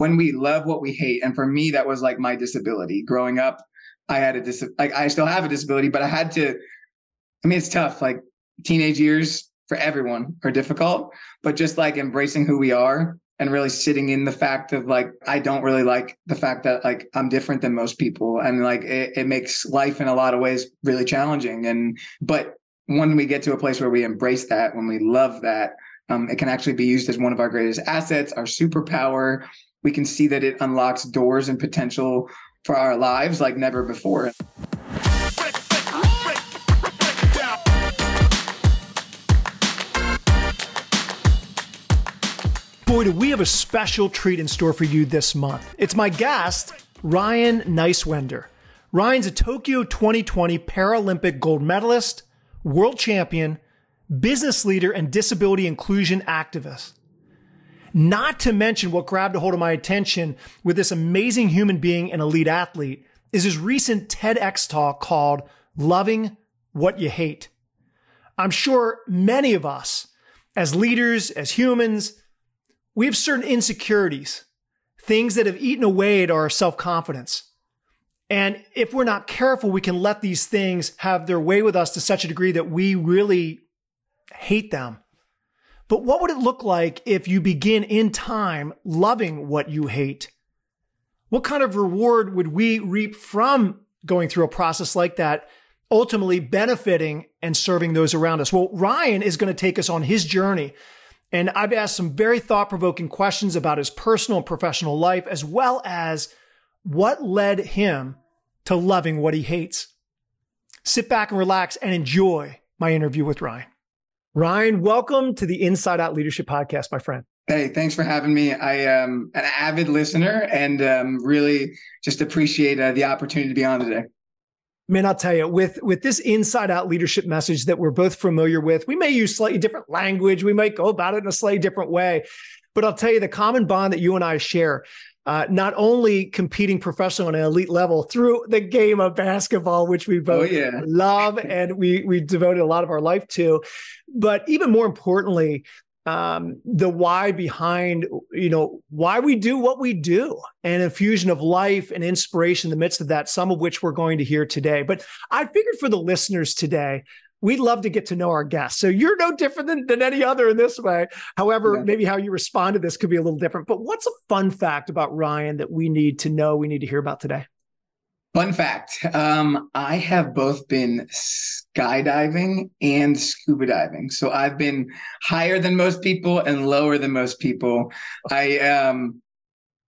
when we love what we hate. And for me, that was like my disability. Growing up, I had a dis like I still have a disability, but I had to. I mean, it's tough. Like teenage years for everyone are difficult, but just like embracing who we are and really sitting in the fact of like I don't really like the fact that like I'm different than most people and like it, it makes life in a lot of ways really challenging and but when we get to a place where we embrace that when we love that um, it can actually be used as one of our greatest assets our superpower we can see that it unlocks doors and potential for our lives like never before Boy, do we have a special treat in store for you this month. It's my guest, Ryan Neiswender. Ryan's a Tokyo 2020 Paralympic gold medalist, world champion, business leader, and disability inclusion activist. Not to mention what grabbed a hold of my attention with this amazing human being and elite athlete is his recent TEDx talk called Loving What You Hate. I'm sure many of us, as leaders, as humans, we have certain insecurities, things that have eaten away at our self confidence. And if we're not careful, we can let these things have their way with us to such a degree that we really hate them. But what would it look like if you begin in time loving what you hate? What kind of reward would we reap from going through a process like that, ultimately benefiting and serving those around us? Well, Ryan is going to take us on his journey and I've asked some very thought provoking questions about his personal and professional life, as well as what led him to loving what he hates. Sit back and relax and enjoy my interview with Ryan. Ryan, welcome to the Inside Out Leadership Podcast, my friend. Hey, thanks for having me. I am an avid listener and um, really just appreciate uh, the opportunity to be on today man, I'll tell you, with with this inside out leadership message that we're both familiar with, we may use slightly different language, we might go about it in a slightly different way, but I'll tell you the common bond that you and I share. Uh, not only competing professional on an elite level through the game of basketball, which we both oh, yeah. love and we we devoted a lot of our life to, but even more importantly, um, the why behind you know why we do what we do and infusion of life and inspiration in the midst of that some of which we're going to hear today but i figured for the listeners today we'd love to get to know our guests so you're no different than, than any other in this way however yeah. maybe how you respond to this could be a little different but what's a fun fact about ryan that we need to know we need to hear about today Fun fact um, I have both been skydiving and scuba diving. So I've been higher than most people and lower than most people. I um,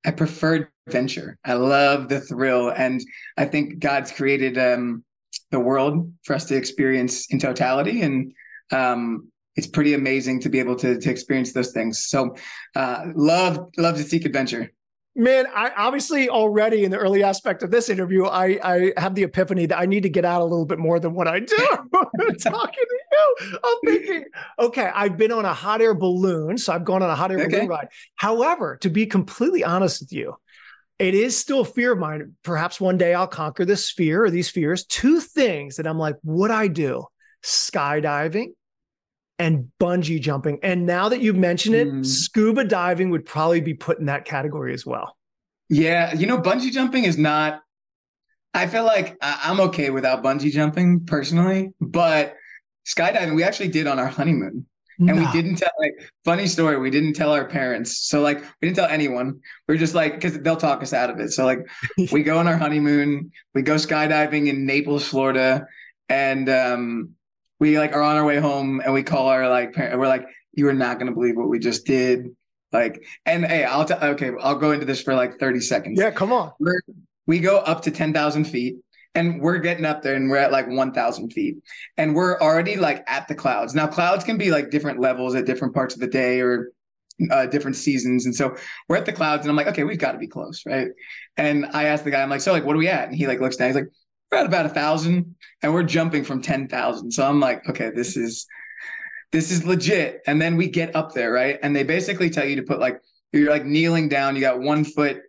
I prefer adventure. I love the thrill. And I think God's created um, the world for us to experience in totality. And um, it's pretty amazing to be able to, to experience those things. So uh, love, love to seek adventure. Man, I obviously already in the early aspect of this interview, I I have the epiphany that I need to get out a little bit more than what I do. talking to you, I'm thinking, okay, I've been on a hot air balloon, so I've gone on a hot air okay. balloon ride. However, to be completely honest with you, it is still a fear of mine. Perhaps one day I'll conquer this fear or these fears. Two things that I'm like, would I do? Skydiving and bungee jumping. And now that you've mentioned it, mm. scuba diving would probably be put in that category as well. Yeah, you know, bungee jumping is not. I feel like I'm okay without bungee jumping personally, but skydiving we actually did on our honeymoon. And no. we didn't tell like funny story. We didn't tell our parents. So like we didn't tell anyone. We are just like because they'll talk us out of it. So like we go on our honeymoon. We go skydiving in Naples, Florida, and um, we like are on our way home and we call our like parent. We're like, you are not gonna believe what we just did. Like, and hey, I'll tell. Okay, I'll go into this for like thirty seconds. Yeah, come on. We're, we go up to ten thousand feet, and we're getting up there, and we're at like one thousand feet, and we're already like at the clouds. Now, clouds can be like different levels at different parts of the day or uh, different seasons. And so we're at the clouds, and I'm like, okay, we've got to be close, right? And I asked the guy, I'm like, so like, what are we at? And he like looks down, he's like, we're at about a thousand and we're jumping from 10,000. So I'm like, okay, this is, this is legit. And then we get up there, right? And they basically tell you to put like, you're like kneeling down, you got one foot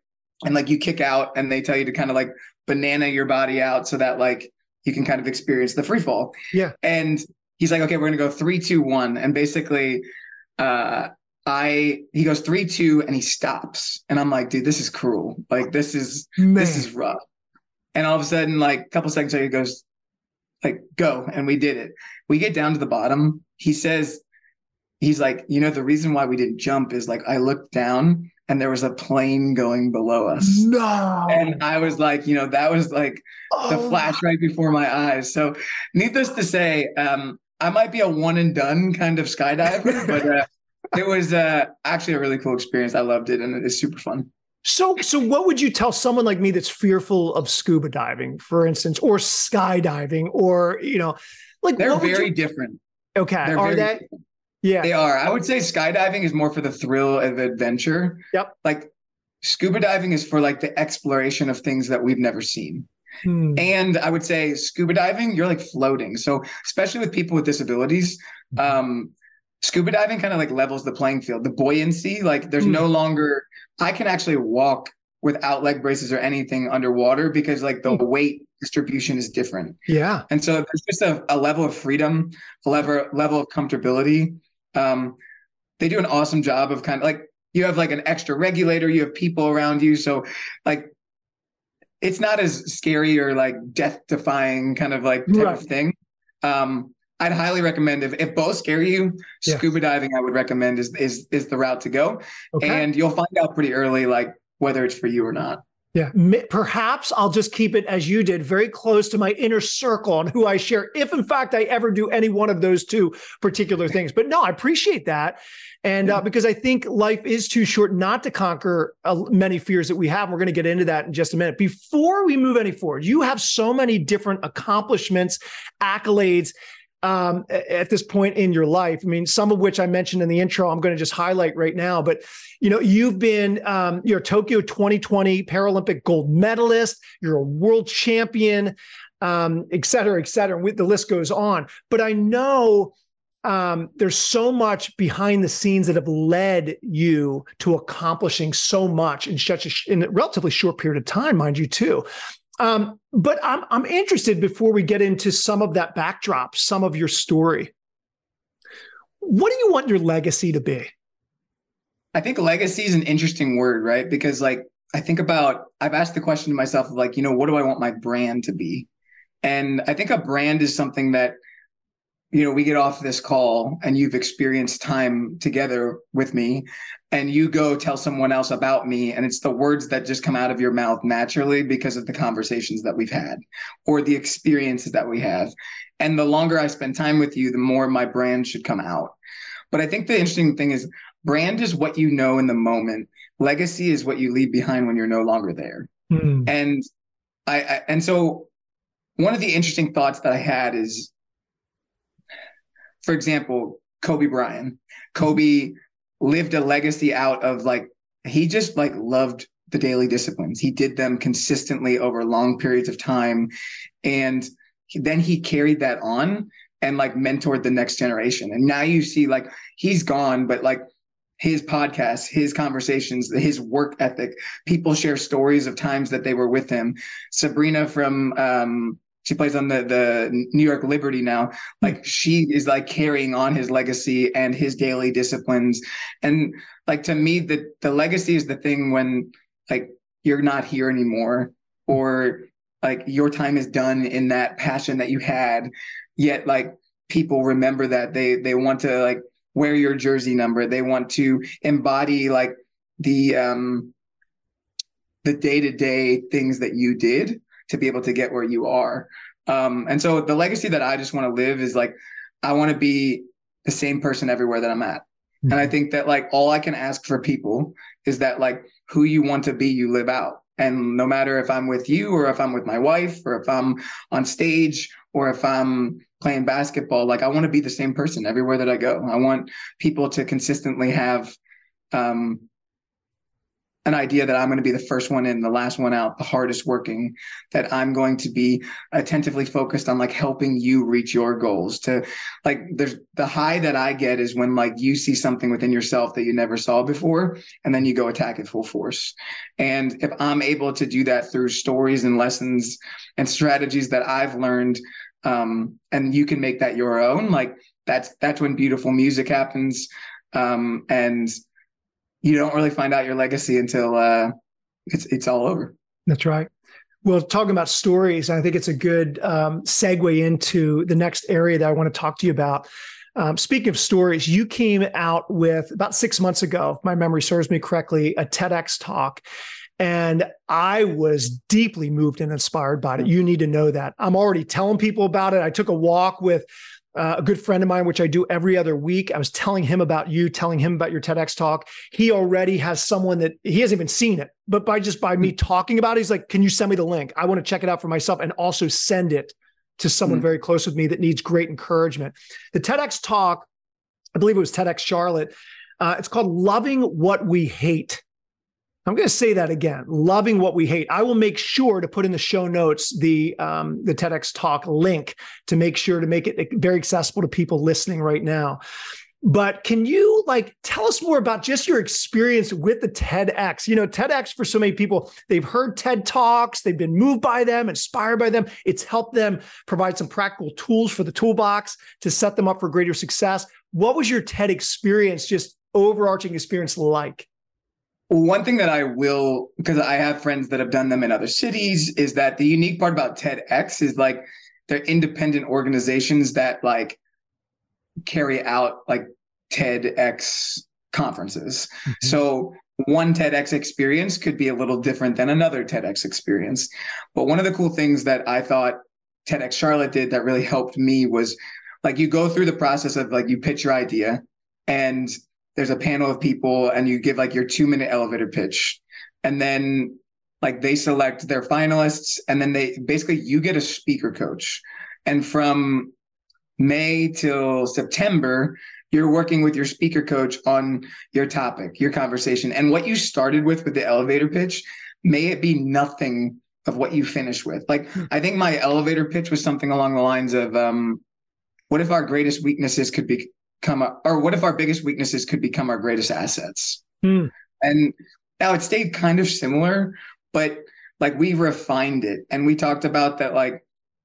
and like you kick out and they tell you to kind of like banana your body out so that like you can kind of experience the free fall. Yeah. And he's like, okay, we're to go three, two, one. And basically, uh, I he goes three two and he stops and I'm like, dude, this is cruel. Like this is Man. this is rough. And all of a sudden, like a couple seconds later, he goes, like, go. And we did it. We get down to the bottom. He says, he's like, you know, the reason why we didn't jump is like I looked down and there was a plane going below us. No. And I was like, you know, that was like the Oh, flash right before my eyes. So, needless to say, um, I might be a one and done kind of skydiver, but uh, it was uh, actually a really cool experience. I loved it, and it's super fun. So, so what would you tell someone like me that's fearful of scuba diving, for instance, or skydiving, or you know, like They're very you- different. okay. They're Are they? different. Yeah. They are. I would say skydiving is more for the thrill of adventure. Yep. Like scuba diving is for like the exploration of things that we've never seen. Hmm. And I would say scuba diving, you're like floating. So especially with people with disabilities, um, scuba diving kind of like levels the playing field. The buoyancy, like there's Hmm. no longer I can actually walk without leg braces or anything underwater because like the weight distribution is different. Yeah. And so there's just a, a level of freedom, a level level of comfortability. Um, they do an awesome job of kind of like you have like an extra regulator, you have people around you, so like it's not as scary or like death defying kind of like type Right. of thing. Um, I'd highly recommend if, if both scare you, Yeah. scuba diving I would recommend is is is the route to go, Okay. and you'll find out pretty early like whether it's for you or not. Yeah. Perhaps I'll just keep it as you did, very close to my inner circle on who I share, if in fact I ever do any one of those two particular things. But no, I appreciate that. And uh, because I think life is too short not to conquer uh, many fears that we have. We're going to get into that in just a minute. Before we move any forward, you have so many different accomplishments, accolades um, at this point in your life. I mean, some of which I mentioned in the intro, I'm going to just highlight right now. But you know, you've been um, you're Tokyo 2020 Paralympic gold medalist. You're a world champion, um, et cetera, et cetera. And the list goes on. But I know um, there's so much behind the scenes that have led you to accomplishing so much in such a in a relatively short period of time, mind you, too. Um, but I'm I'm interested before we get into some of that backdrop, some of your story. What do you want your legacy to be? I think legacy is an interesting word, right? Because like I think about I've asked the question to myself of like, you know, what do I want my brand to be? And I think a brand is something that you know, we get off this call and you've experienced time together with me and you go tell someone else about me and it's the words that just come out of your mouth naturally because of the conversations that we've had or the experiences that we have. And the longer I spend time with you, the more my brand should come out. But I think the interesting thing is brand is what you know in the moment. Legacy is what you leave behind when you're no longer there. Hmm. And I, I and so one of the interesting thoughts that I had is for example, Kobe Bryant. Kobe lived a legacy out of like he just like loved the daily disciplines. He did them consistently over long periods of time and then he carried that on and like mentored the next generation. And now you see like he's gone but like his podcasts, his conversations, his work ethic, people share stories of times that they were with him. Sabrina from um she plays on the the New York Liberty now. Like she is like carrying on his legacy and his daily disciplines. And like to me, the the legacy is the thing when like you're not here anymore, or like your time is done in that passion that you had. Yet like people remember that they they want to like wear your jersey number. They want to embody like the um the day-to-day things that you did to be able to get where you are. Um, and so the legacy that I just want to live is like I want to be the same person everywhere that I'm at. And I think that like all I can ask for people is that like who you want to be, you live out. And no matter if I'm with you or if I'm with my wife or if I'm on stage or if I'm playing basketball, like I want to be the same person everywhere that I go. I want people to consistently have um, an idea that I'm going to be the first one in, the last one out, the hardest working, that I'm going to be attentively focused on like helping you reach your goals. To like, there's the high that I get is when like you see something within yourself that you never saw before, and then you go attack it full force. And if I'm able to do that through stories and lessons and strategies that I've learned, um, and you can make that your own, like that's that's when beautiful music happens. um, and you don't really find out your legacy until uh, it's it's all over. That's right. Well, talking about stories, I think it's a good um, segue into the next area that I want to talk to you about. Um, speaking of stories, you came out with about six months ago, if my memory serves me correctly, a TEDx talk. And I was deeply moved and inspired by it. You need to know that. I'm already telling people about it. I took a walk with uh, a good friend of mine, which I do every other week. I was telling him about you, telling him about your TEDx talk. He already has someone that he hasn't even seen it, but by just by me hmm. talking about it, he's like, "Can you send me the link? I want to check it out for myself, and also send it to someone mm-hmm. very close with me that needs great encouragement." The TEDx talk, I believe it was TEDx Charlotte. Uh, it's called "Loving What We Hate." I'm going to say that again. Loving what we hate. I will make sure to put in the show notes the um, the TEDx talk link to make sure to make it very accessible to people listening right now. But can you like tell us more about just your experience with the TEDx? You know, TEDx for so many people, they've heard TED Talks, they've been moved by them, inspired by them. It's helped them provide some practical tools for the toolbox to set them up for greater success. What was your TED experience, just overarching experience like? One thing that I will, because I have friends that have done them in other cities, is that the unique part about TEDx is like they're independent organizations that like carry out like TEDx conferences. Mm-hmm. So one TEDx experience could be a little different than another TEDx experience. But one of the cool things that I thought TEDx Charlotte did that really helped me was like you go through the process of like you pitch your idea and there's a panel of people and you give like your two minute elevator pitch. And then like they select their finalists and then they basically you get a speaker coach. And from may till september you're working with your speaker coach on your topic your conversation. And what you started with with the elevator pitch may it be nothing of what you finish with. Like hmm. i think my elevator pitch was something along the lines of um, what if our greatest weaknesses could be come up, or what if our biggest weaknesses could become our greatest assets? Hmm. And now it stayed kind of similar, but like we refined it and we talked about that, like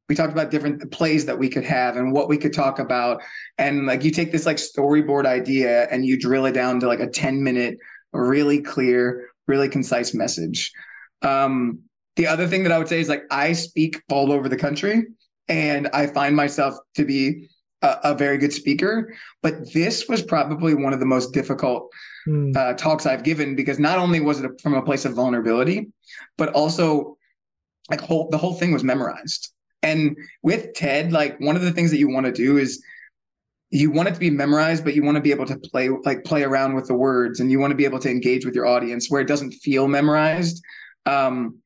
we talked about different plays that we could have and what we could talk about. And like you take this like storyboard idea and you drill it down to like a 10 minute, really clear, really concise message. Um, the other thing that I would say is like I speak all over the country and I find myself to be a, a, very good speaker, but this was probably one of the most difficult mm. uh, talks I've given because not only was it from a place of vulnerability, but also like whole the whole thing was memorized. And with TED, like one of the things that you want to do is you want it to be memorized, but you want to be able to play like play around with the words, and you want to be able to engage with your audience where it doesn't feel memorized. Um,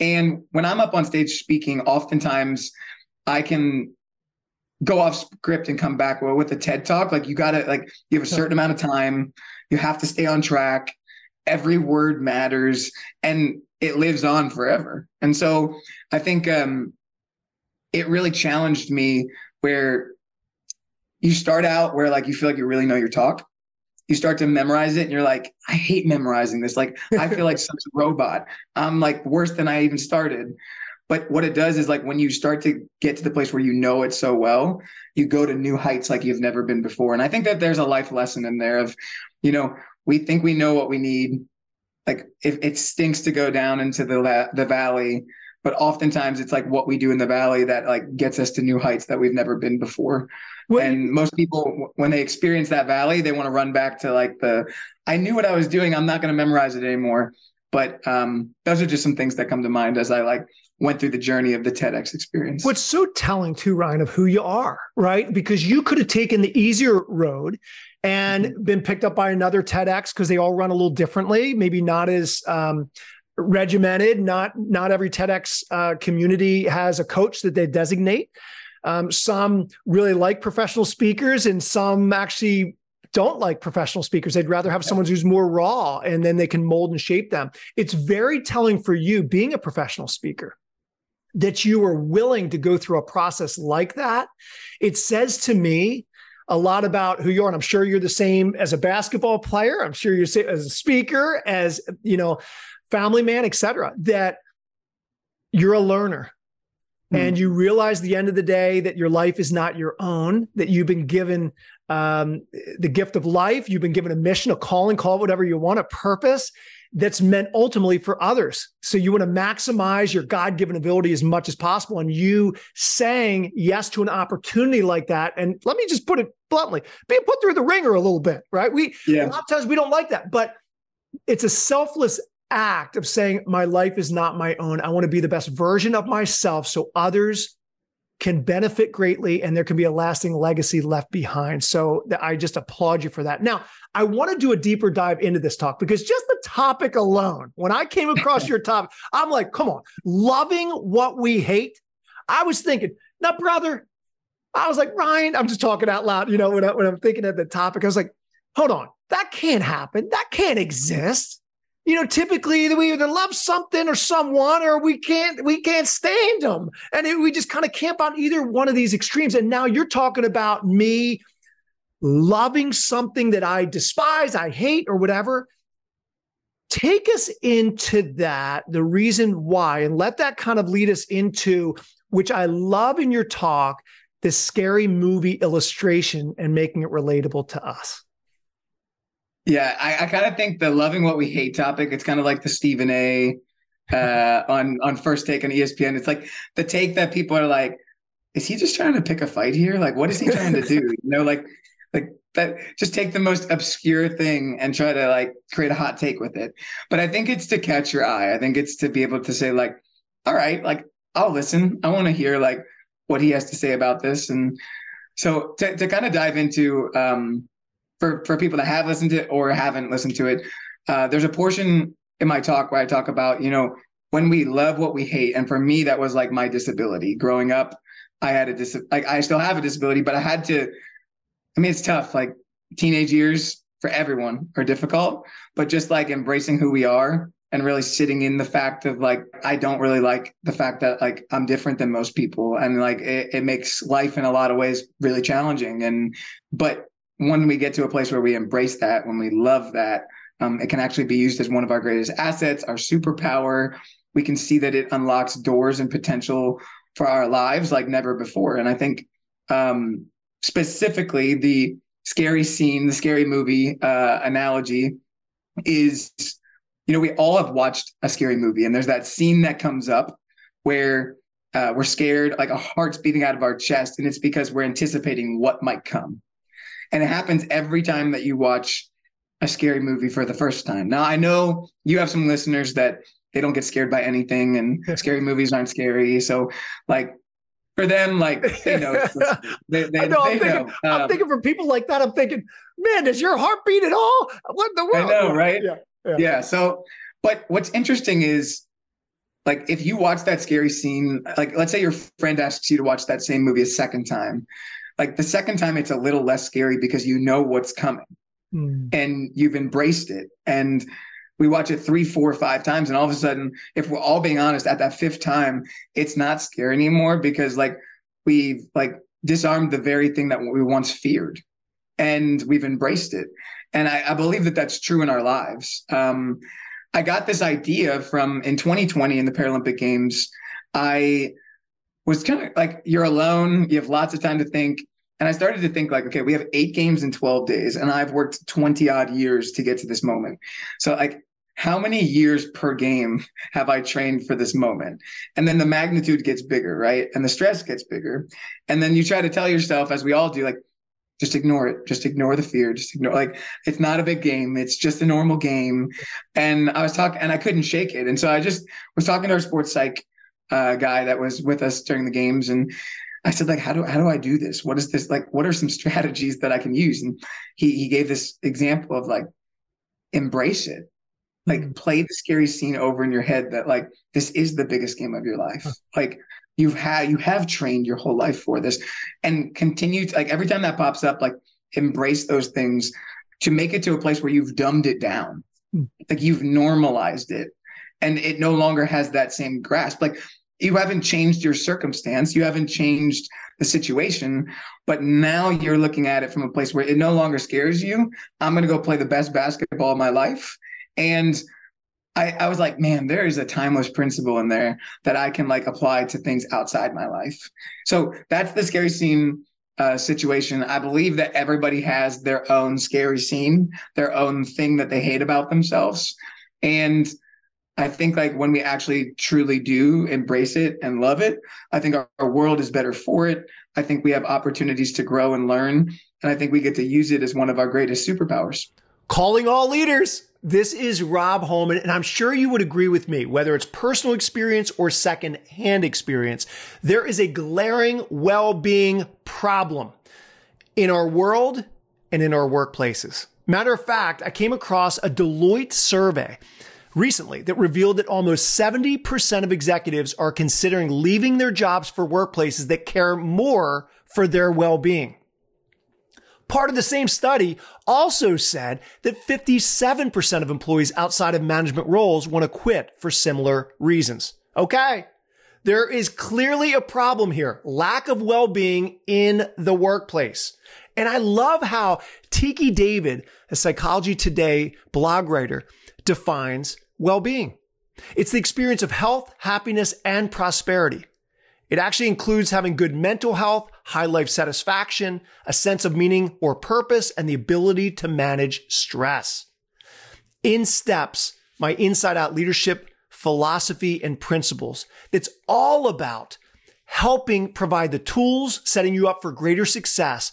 and when I'm up on stage speaking, oftentimes I can go off script and come back well, with a TED talk. Like you gotta like you have a certain amount of time. You have to stay on track. Every word matters and it lives on forever. And so I think um it really challenged me where you start out where like you feel like you really know your talk. You start to memorize it and you're like, I hate memorizing this. Like I feel like such a robot. I'm like worse than I even started. But what it does is like when you start to get to the place where you know it so well, you go to new heights like you've never been before. And I think that there's a life lesson in there of, you know, we think we know what we need. Like if it stinks to go down into the the valley, but oftentimes it's like what we do in the valley that like gets us to new heights that we've never been before. Well, and most people when they experience that valley, they want to run back to like the I knew what I was doing, I'm not going to memorize it anymore. But um, those are just some things that come to mind as I like went through the journey of the TEDx experience. What's so telling too, Ryan, of who you are, right? Because you could have taken the easier road and mm-hmm. been picked up by another TEDx because they all run a little differently, maybe not as um, regimented. Not not every TEDx uh, community has a coach that they designate. Um, some really like professional speakers, and some actually don't like professional speakers. They'd rather have someone who's more raw and then they can mold and shape them. It's very telling for you being a professional speaker that you are willing to go through a process like that, it says to me a lot about who you are. And I'm sure you're the same as a basketball player. I'm sure you're as a speaker, as you know, family man, etc. That you're a learner. and hmm. you realize the end of the day that your life is not your own, that you've been given um, the gift of life, you've been given a mission, a calling, call whatever you want, a purpose that's meant ultimately for others. So you want to maximize your God given ability as much as possible. And you saying yes to an opportunity like that. And let me just put it bluntly being put through the ringer a little bit, right? We, yeah. a lot of times we don't like that, but it's a selfless act of saying, my life is not my own. I want to be the best version of myself so others can benefit greatly and there can be a lasting legacy left behind. So I just applaud you for that. Now, I want to do a deeper dive into this talk because just the topic alone, when I came across your topic, I'm like, come on, loving what we hate. I was thinking, now, brother, I was like, Ryan, I'm just talking out loud, you know, when, I, when I'm thinking of the topic, I was like, hold on, that can't happen. That can't exist you know, typically we either love something or someone, or we can't we can't stand them, and it, we just kind of camp on either one of these extremes. And now you're talking about me loving something that I despise, I hate, or whatever. Take us into that, the reason why, and let that kind of lead us into which I love in your talk, this scary movie illustration and making it relatable to us. Yeah, I, I kind of think the loving what we hate topic. It's kind of like the Stephen A. Uh, on on first take on ESPN. It's like the take that people are like, is he just trying to pick a fight here? Like, what is he trying to do? You know, like like that. Just take the most obscure thing and try to like create a hot take with it. But I think it's to catch your eye. I think it's to be able to say like, all right, like I'll listen. I want to hear like what he has to say about this. And so to to kind of dive into um for for people that have listened to it or haven't listened to it, uh, there's a portion in my talk where I talk about you know when we love what we hate, and for me that was like my disability. Growing up, I had a dis like I still have a disability, but I had to. I mean, it's tough. Like teenage years for everyone are difficult, but just like embracing who we are and really sitting in the fact of like I don't really like the fact that like I'm different than most people and like it, it makes life in a lot of ways really challenging and but when we get to a place where we embrace that, when we love that, um, it can actually be used as one of our greatest assets, our superpower. We can see that it unlocks doors and potential for our lives like never before. And I think um, specifically the scary scene, the scary movie uh, analogy is, you know, we all have watched a scary movie, and there's that scene that comes up where uh, we're scared, like a heart's beating out of our chest, and it's because we're anticipating what might come. And it happens every time that you watch a scary movie for the first time. Now, I know you have some listeners that they don't get scared by anything and scary movies aren't scary. So, like, for them, like they know. They, they, I know. I'm, thinking, know. Um, I'm thinking for people like that. I'm thinking, man, does your heart beat at all? What the world? I know, right? Yeah, yeah. yeah. So, but what's interesting is, like, if you watch that scary scene, like, let's say your friend asks you to watch that same movie a second time, like the second time, it's a little less scary because you know what's coming mm. and you've embraced it. And we watch it three, four, five times, and all of a sudden, if we're all being honest, at that fifth time, it's not scary anymore because like we've like disarmed the very thing that we once feared, and we've embraced it. And I, I believe that that's true in our lives. Um, I got this idea from in 2020 in the Paralympic Games. I was kind of like you're alone, you have lots of time to think. And I started to think like, okay, we have eight games in 12 days, and I've worked 20 odd years to get to this moment. So like how many years per game have I trained for this moment? And then the magnitude gets bigger, right? And the stress gets bigger. And then you try to tell yourself, as we all do, like, just ignore it. Just ignore the fear. Just ignore like it's not a big game. It's just a normal game. And I was talking and I couldn't shake it. And so I just was talking to our sports psych uh, guy that was with us during the games, and I said, like, how do how do I do this? What is this like? What are some strategies that I can use? And he he gave this example of like, embrace it, like mm-hmm. play the scary scene over in your head that like this is the biggest game of your life, like. You've had you have trained your whole life for this, and continue to, like every time that pops up, like embrace those things to make it to a place where you've dumbed it down, hmm. like you've normalized it, and it no longer has that same grasp. Like you haven't changed your circumstance, you haven't changed the situation, but now you're looking at it from a place where it no longer scares you. I'm going to go play the best basketball of my life. And I, I was like, man, there is a timeless principle in there that I can like apply to things outside my life. So that's the scary scene uh, situation. I believe that everybody has their own scary scene, their own thing that they hate about themselves. And I think like when we actually truly do embrace it and love it, I think our, our, world is better for it. I think we have opportunities to grow and learn. And I think we get to use it as one of our greatest superpowers. Calling all leaders. This is Rob Holman, and I'm sure you would agree with me, whether it's personal experience or second-hand experience, there is a glaring well-being problem in our world and in our workplaces. Matter of fact, I came across a Deloitte survey recently that revealed that almost 70% of executives are considering leaving their jobs for workplaces that care more for their well-being. Part of the same study also said that 57% of employees outside of management roles want to quit for similar reasons. Okay. There is clearly a problem here. Lack of well-being in the workplace. And I love how Tchiki Davis, a Psychology Today blog writer, defines well-being. It's the experience of health, happiness, and prosperity. It actually includes having good mental health, high life satisfaction, a sense of meaning or purpose, and the ability to manage stress. In steps, my inside out leadership philosophy and principles that's all about helping provide the tools, setting you up for greater success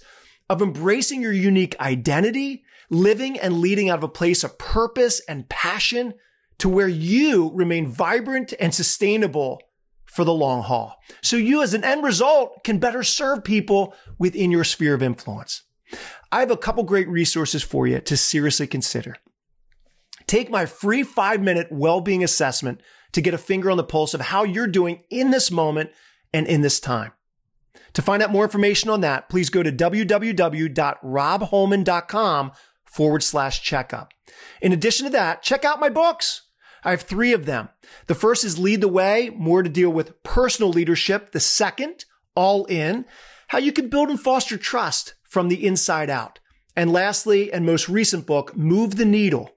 of embracing your unique identity, living and leading out of a place of purpose and passion to where you remain vibrant and sustainable for the long haul. So you as an end result can better serve people within your sphere of influence. I have a couple great resources for you to seriously consider. Take my free five minute well-being assessment to get a finger on the pulse of how you're doing in this moment and in this time. To find out more information on that, please go to www.robholman.com forward slash checkup. In addition to that, check out my books. I have three of them. The first is Lead the Way, more to deal with personal leadership. The second, All In, how you can build and foster trust from the inside out. And lastly, and most recent book, Move the Needle,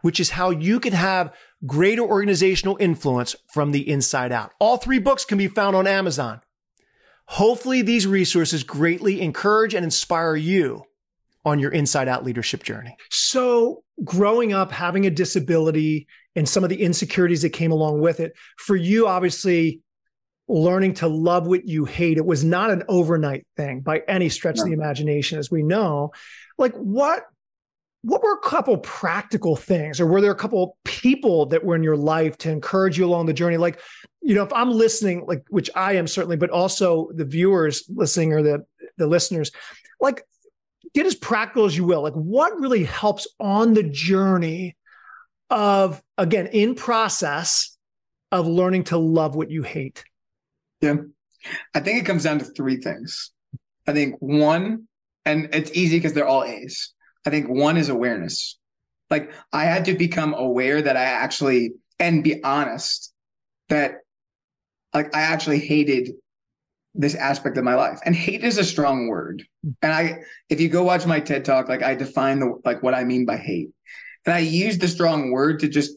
which is how you can have greater organizational influence from the inside out. All three books can be found on Amazon. Hopefully these resources greatly encourage and inspire you on your inside out leadership journey. So growing up, having a disability, and some of the insecurities that came along with it. For you, obviously, learning to love what you hate, it was not an overnight thing by any stretch no. of the imagination, as we know. Like what what were a couple practical things or were there a couple people that were in your life to encourage you along the journey like you know if i'm listening like which i am certainly but also the viewers listening or the the listeners like get as practical as you will like what really helps on the journey of again in process of learning to love what you hate. Yeah. I think it comes down to three things. I think one and it's easy because they're all a's. I think one is awareness. Like i had to become aware that i actually and be honest that like i actually hated this aspect of my life. And hate is a strong word. And i if you go watch my ted talk like i define the like what i mean by hate and I use the strong word to just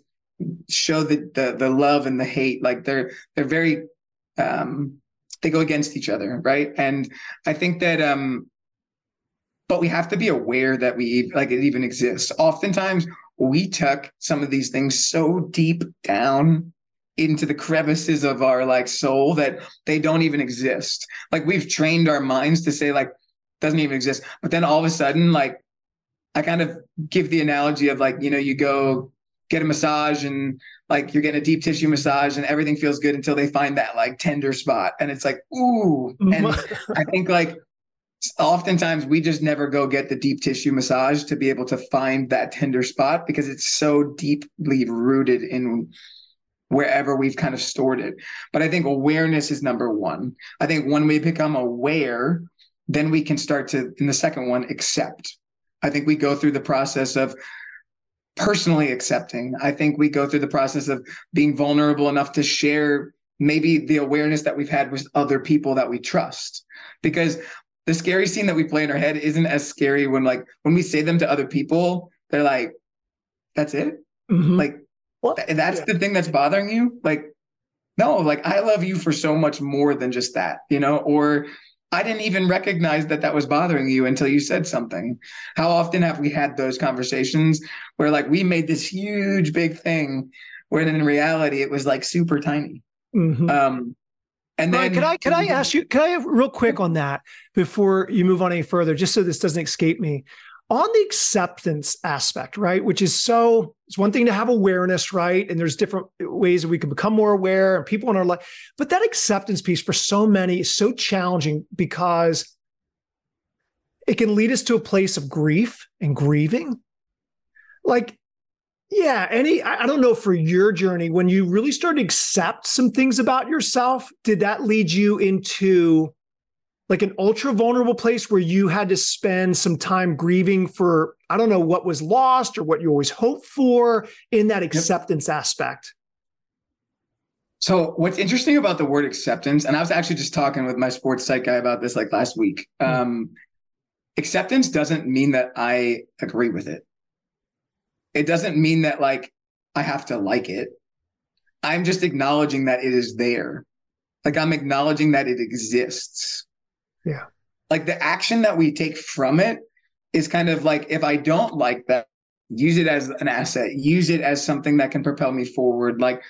show the the, the love and the hate. Like they're they're very um, they go against each other, right? And I think that um, but we have to be aware that we like it even exists. Oftentimes we tuck some of these things so deep down into the crevices of our like soul that they don't even exist. Like we've trained our minds to say like doesn't even exist. But then all of a sudden, like I kind of give the analogy of like, you know, you go get a massage and like you're getting a deep tissue massage and everything feels good until they find that like tender spot. And it's like, ooh. And I think like oftentimes we just never go get the deep tissue massage to be able to find that tender spot because it's so deeply rooted in wherever we've kind of stored it. But I think awareness is number one. I think when we become aware, then we can start to, in the second one, accept. I think we go through the process of personally accepting. I think we go through the process of being vulnerable enough to share maybe the awareness that we've had with other people that we trust. Because the scary scene that we play in our head isn't as scary when like when we say them to other people, they're like, that's it. Mm-hmm. Like well, that's yeah. the thing that's bothering you. Like, no, like I love you for so much more than just that, you know, or I didn't even recognize that that was bothering you until you said something. How often have we had those conversations where like we made this huge big thing where in reality it was like super tiny. Mm-hmm. Um, and then, Ryan, could I could I ask you? Could I real quick on that before you move on any further, just so this doesn't escape me? On the acceptance aspect, right? Which is so it's one thing to have awareness, right? And there's different ways that we can become more aware and people in our life. But that acceptance piece for so many is so challenging because it can lead us to a place of grief and grieving. Like yeah. Any, I don't know for your journey, when you really started to accept some things about yourself, did that lead you into like an ultra vulnerable place where you had to spend some time grieving for, I don't know, what was lost or what you always hoped for in that acceptance yep. aspect? So what's interesting about the word acceptance, and I was actually just talking with my sports psych guy about this like last week. Mm-hmm. Um, acceptance doesn't mean that I agree with it it doesn't mean that like I have to like it. I'm just acknowledging that it is there. Like I'm acknowledging that it exists. Yeah. Like the action that we take from it is kind of like if I don't like that, use it as an asset, use it as something that can propel me forward. Like,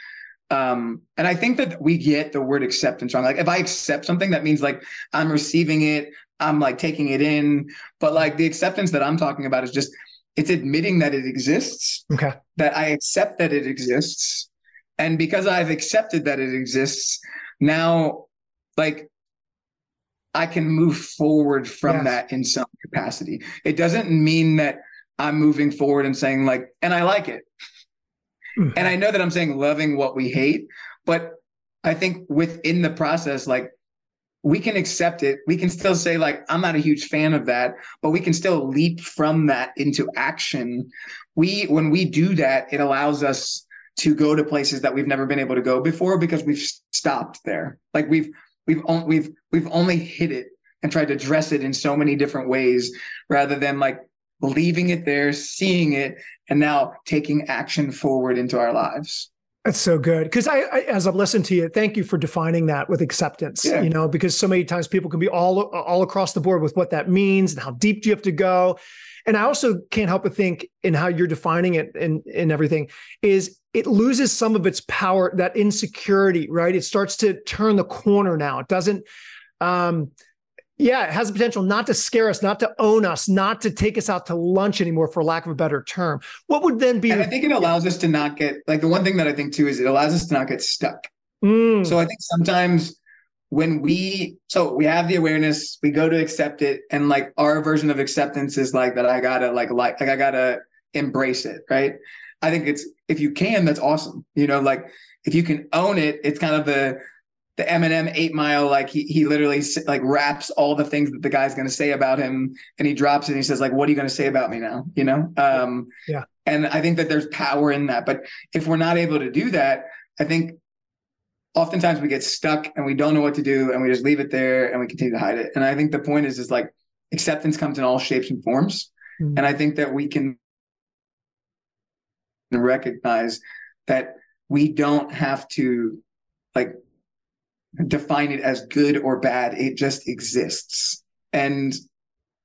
um, and I think that we get the word acceptance wrong. Like if I accept something, that means like I'm receiving it, I'm like taking it in. But like the acceptance that I'm talking about is just it's admitting that it exists. Okay. That I accept that it exists. And because I've accepted that it exists, now like I can move forward from yes. that in some capacity. It doesn't mean that I'm moving forward and saying like, and I like it. Mm-hmm. And I know that I'm saying loving what we hate, but I think within the process, like we can accept it. We can still say, like, I'm not a huge fan of that, but we can still leap from that into action. We, when we do that, it allows us to go to places that we've never been able to go before because we've stopped there. Like we've, we've, on, we've, we've only hit it and tried to dress it in so many different ways rather than like leaving it there, seeing it, and now taking action forward into our lives. That's so good. Because I, I, as I've listened to you, thank you for defining that with acceptance. Yeah. You know, because so many times people can be all all across the board with what that means and how deep do you have to go. And I also can't help but think in how you're defining it and, and everything is it loses some of its power, that insecurity, right? It starts to turn the corner now. It doesn't um yeah, it has the potential not to scare us, not to own us, not to take us out to lunch anymore, for lack of a better term. What would then be? And I think it allows us to not get like the one thing that I think too is it allows us to not get stuck. Mm. So I think sometimes when we so we have the awareness, we go to accept it, and like our version of acceptance is like that. I gotta like like like I gotta embrace it, right? I think it's if you can, that's awesome. You know, like if you can own it, it's kind of the the Eminem Eight Mile, like he he literally like raps all the things that the guy's going to say about him, and he drops it. and He says like, "What are you going to say about me now?" You know. Um, yeah. And I think that there's power in that, but if we're not able to do that, I think oftentimes we get stuck and we don't know what to do, and we just leave it there and we continue to hide it. And I think the point is, is like acceptance comes in all shapes and forms, mm-hmm. and I think that we can recognize that we don't have to like define it as good or bad. It just exists. And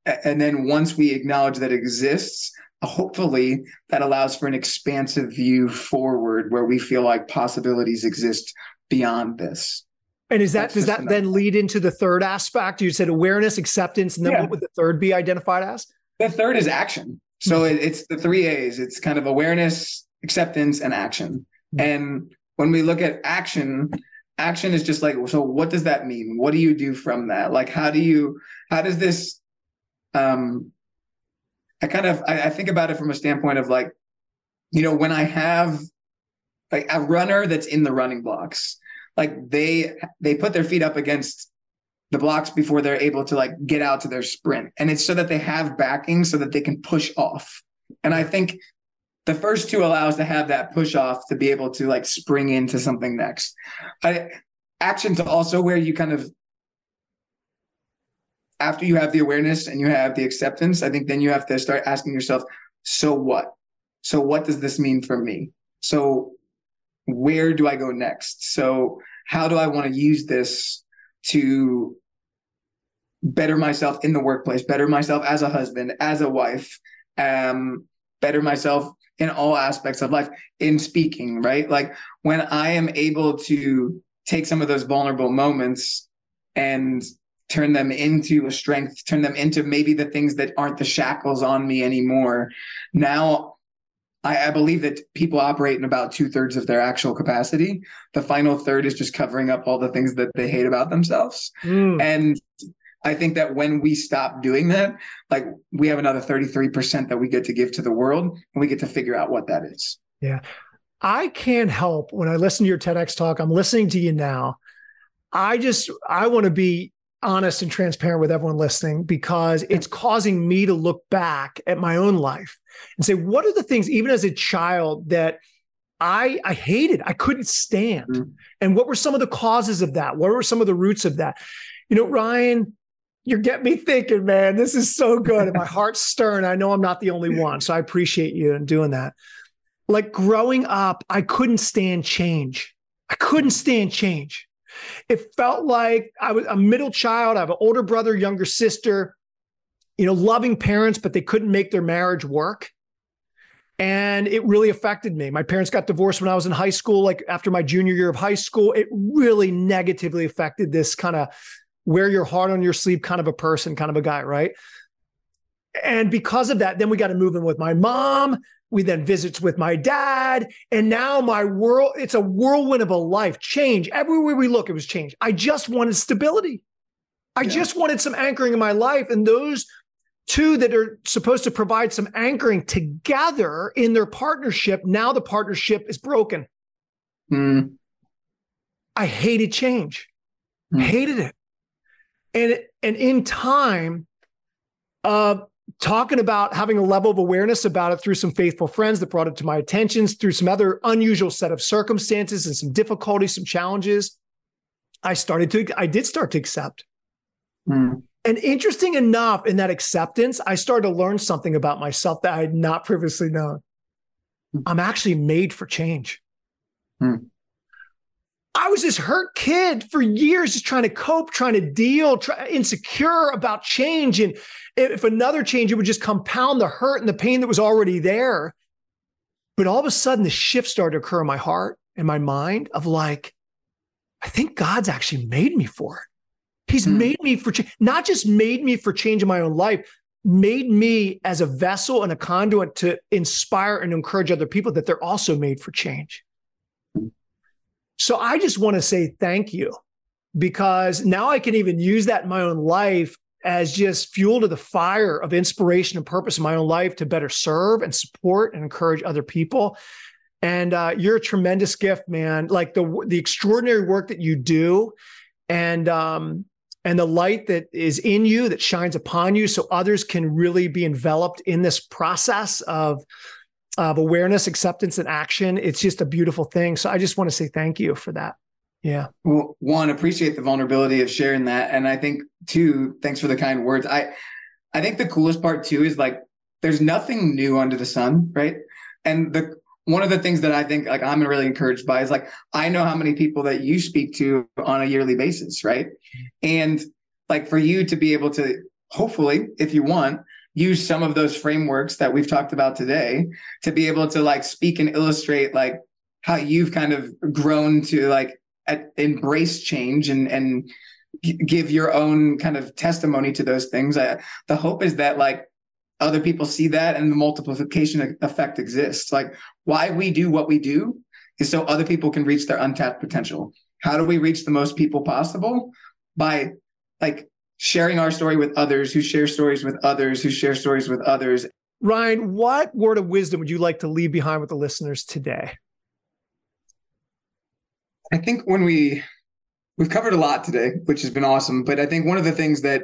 and then once we acknowledge that exists, hopefully that allows for an expansive view forward where we feel like possibilities exist beyond this. And is that That's does that then lead into the third aspect? You said awareness, acceptance, and then yeah. what would the third be identified as? The third is action. So mm-hmm. it, it's the three A's. It's kind of awareness, acceptance, and action. Mm-hmm. And when we look at action, action is just like so what does that mean? What do you do from that? Like how do you how does this um i kind of I, I think about it from a standpoint of like you know when i have like a runner that's in the running blocks like they they put their feet up against the blocks before they're able to like get out to their sprint. And it's so that they have backing so that they can push off. And i think the first two allow us to have that push off to be able to like spring into something next. I, action to also where you kind of after you have the awareness and you have the acceptance, I think then you have to start asking yourself, so what? So what does this mean for me? So where do I go next? So how do I want to use this to better myself in the workplace, better myself as a husband, as a wife, um, better myself in all aspects of life in speaking, right? Like when I am able to take some of those vulnerable moments and turn them into a strength, turn them into maybe the things that aren't the shackles on me anymore. Now, I, I believe that people operate in about two thirds of their actual capacity. The final third is just covering up all the things that they hate about themselves. Mm. And I think that when we stop doing that, like we have another 33% that we get to give to the world and we get to figure out what that is. Yeah. I can't help when I listen to your TEDx talk, I'm listening to you now. I just, I want to be honest and transparent with everyone listening because it's causing me to look back at my own life and say, what are the things, even as a child, that I, I hated, I couldn't stand? Mm-hmm. And what were some of the causes of that? What were some of the roots of that? You know, Ryan, you get me thinking, man. This is so good. And my heart's stirring. I know I'm not the only one. So I appreciate you in doing that. Like growing up, I couldn't stand change. I couldn't stand change. It felt like I was a middle child. I have an older brother, younger sister, you know, loving parents, but they couldn't make their marriage work. And it really affected me. My parents got divorced when I was in high school, like after my junior year of high school. It really negatively affected this kind of wear your heart on your sleeve kind of a person, kind of a guy, right? And because of that, then we got to move in with my mom. We then visits with my dad. And now my world, it's a whirlwind of a life change. Everywhere we look, it was change. I just wanted stability. I yeah. just wanted some anchoring in my life. And those two that are supposed to provide some anchoring together in their partnership, now the partnership is broken. Mm. I hated change, mm. hated it and and in time uh talking about having a level of awareness about it through some faithful friends that brought it to my attentions through some other unusual set of circumstances and some difficulties some challenges i started to i did start to accept mm. and interesting enough in that acceptance i started to learn something about myself that i had not previously known mm. i'm actually made for change mm. I was this hurt kid for years, just trying to cope, trying to deal, try, insecure about change. And if another change, it would just compound the hurt and the pain that was already there. But all of a sudden, the shift started to occur in my heart and my mind of like, I think God's actually made me for it. He's mm. made me for change, not just made me for change in my own life, made me as a vessel and a conduit to inspire and encourage other people that they're also made for change. So I just want to say thank you because now I can even use that in my own life as just fuel to the fire of inspiration and purpose in my own life to better serve and support and encourage other people. And uh, you're a tremendous gift, man. Like the the extraordinary work that you do, and um, and the light that is in you that shines upon you, so others can really be enveloped in this process of of awareness, acceptance, and action. It's just a beautiful thing. So I just want to say thank you for that. Yeah. Well, one, appreciate the vulnerability of sharing that. And I think two, thanks for the kind words. I I think the coolest part too is like there's nothing new under the sun, right? And the one of the things that I think like I'm really encouraged by is like I know how many people that you speak to on a yearly basis, right? Mm-hmm. And like for you to be able to hopefully, if you want, use some of those frameworks that we've talked about today to be able to like speak and illustrate like how you've kind of grown to like embrace change and and give your own kind of testimony to those things. I, the hope is that like other people see that and the multiplication effect exists. Like why we do what we do is so other people can reach their untapped potential. How do we reach the most people possible? By like sharing our story with others who share stories with others who share stories with others. Ryan, what word of wisdom would you like to leave behind with the listeners today? I think when we we've covered a lot today, which has been awesome, but I think one of the things that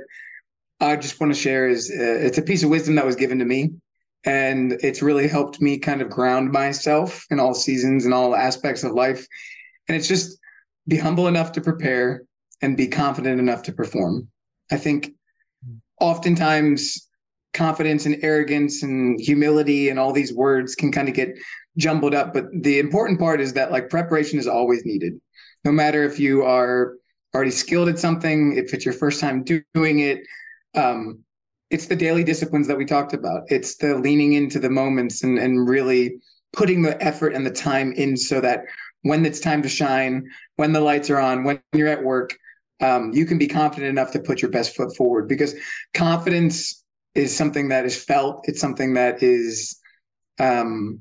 I just want to share is uh, it's a piece of wisdom that was given to me and it's really helped me kind of ground myself in all seasons and all aspects of life. And it's just be humble enough to prepare and be confident enough to perform. I think oftentimes confidence and arrogance and humility and all these words can kind of get jumbled up. But the important part is that like preparation is always needed, no matter if you are already skilled at something, if it's your first time doing it. Um, it's the daily disciplines that we talked about. It's the leaning into the moments and and really putting the effort and the time in so that when it's time to shine, when the lights are on, when you're at work, um, you can be confident enough to put your best foot forward because confidence is something that is felt. It's something that is, um,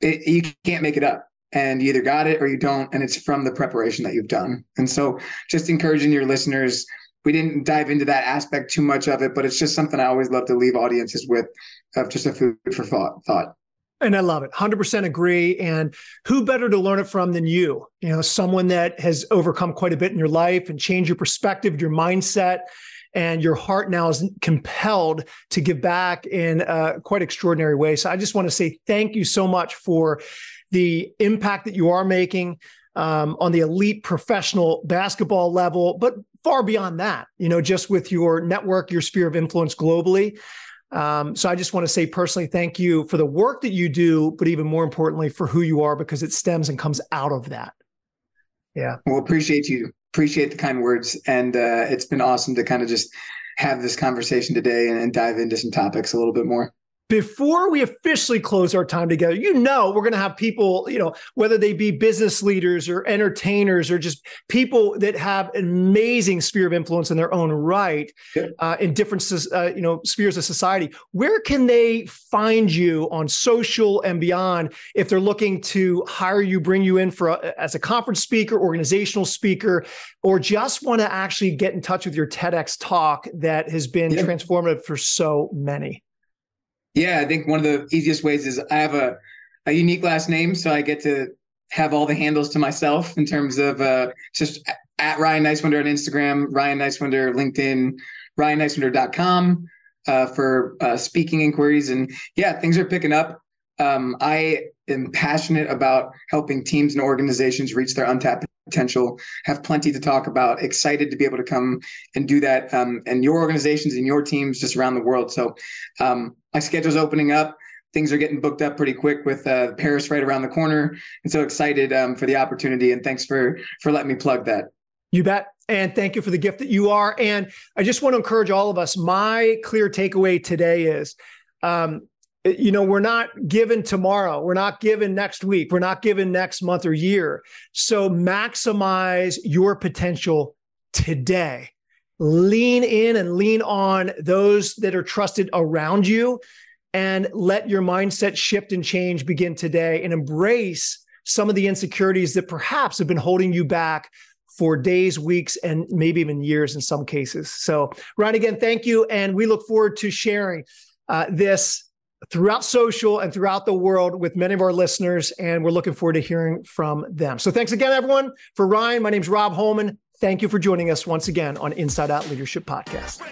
it, you can't make it up and you either got it or you don't. And it's from the preparation that you've done. And so just encouraging your listeners, we didn't dive into that aspect too much of it, but it's just something I always love to leave audiences with of just a food for thought. thought. And I love it. 100% agree. And who better to learn it from than you? You know, someone that has overcome quite a bit in your life and changed your perspective, your mindset, and your heart now is compelled to give back in a quite extraordinary way. So I just want to say thank you so much for the impact that you are making um, on the elite professional basketball level, but far beyond that, you know, just with your network, your sphere of influence globally. Um, so I just want to say personally, thank you for the work that you do, but even more importantly, for who you are, because it stems and comes out of that. Yeah. Well, appreciate you. Appreciate the kind words. And uh, it's been awesome to kind of just have this conversation today and, and dive into some topics a little bit more before we officially close our time together, you know, we're going to have people, you know, whether they be business leaders or entertainers or just people that have an amazing sphere of influence in their own right yeah. uh, in different, uh, you know, spheres of society. Where can they find you on social and beyond if they're looking to hire you, bring you in for a, as a conference speaker, organizational speaker, or just want to actually get in touch with your TEDx talk that has been yeah. transformative for so many? Yeah, I think one of the easiest ways is I have a, a unique last name, so I get to have all the handles to myself in terms of uh, just at Ryan Neiswender on Instagram, Ryan Neiswender, LinkedIn, RyanNeiswender.com uh, for uh, speaking inquiries. And yeah, things are picking up. Um, I am passionate about helping teams and organizations reach their untapped potential, have plenty to talk about, excited to be able to come and do that. Um, and your organizations and your teams just around the world. So um, my schedule's opening up. Things are getting booked up pretty quick with uh, Paris right around the corner. And so excited um, for the opportunity. And thanks for for letting me plug that. You bet. And thank you for the gift that you are. And I just want to encourage all of us. My clear takeaway today is um, you know we're not given tomorrow we're not given next week we're not given next month or year so maximize your potential today lean in and lean on those that are trusted around you and let your mindset shift and change begin today and embrace some of the insecurities that perhaps have been holding you back for days, weeks, and maybe even years in some cases. So, Ryan, again, thank you. And we look forward to sharing uh, this throughout social and throughout the world with many of our listeners. And we're looking forward to hearing from them. So thanks again, everyone. For Ryan, my name is Rob Holman. Thank you for joining us once again on Inside Out Leadership Podcast.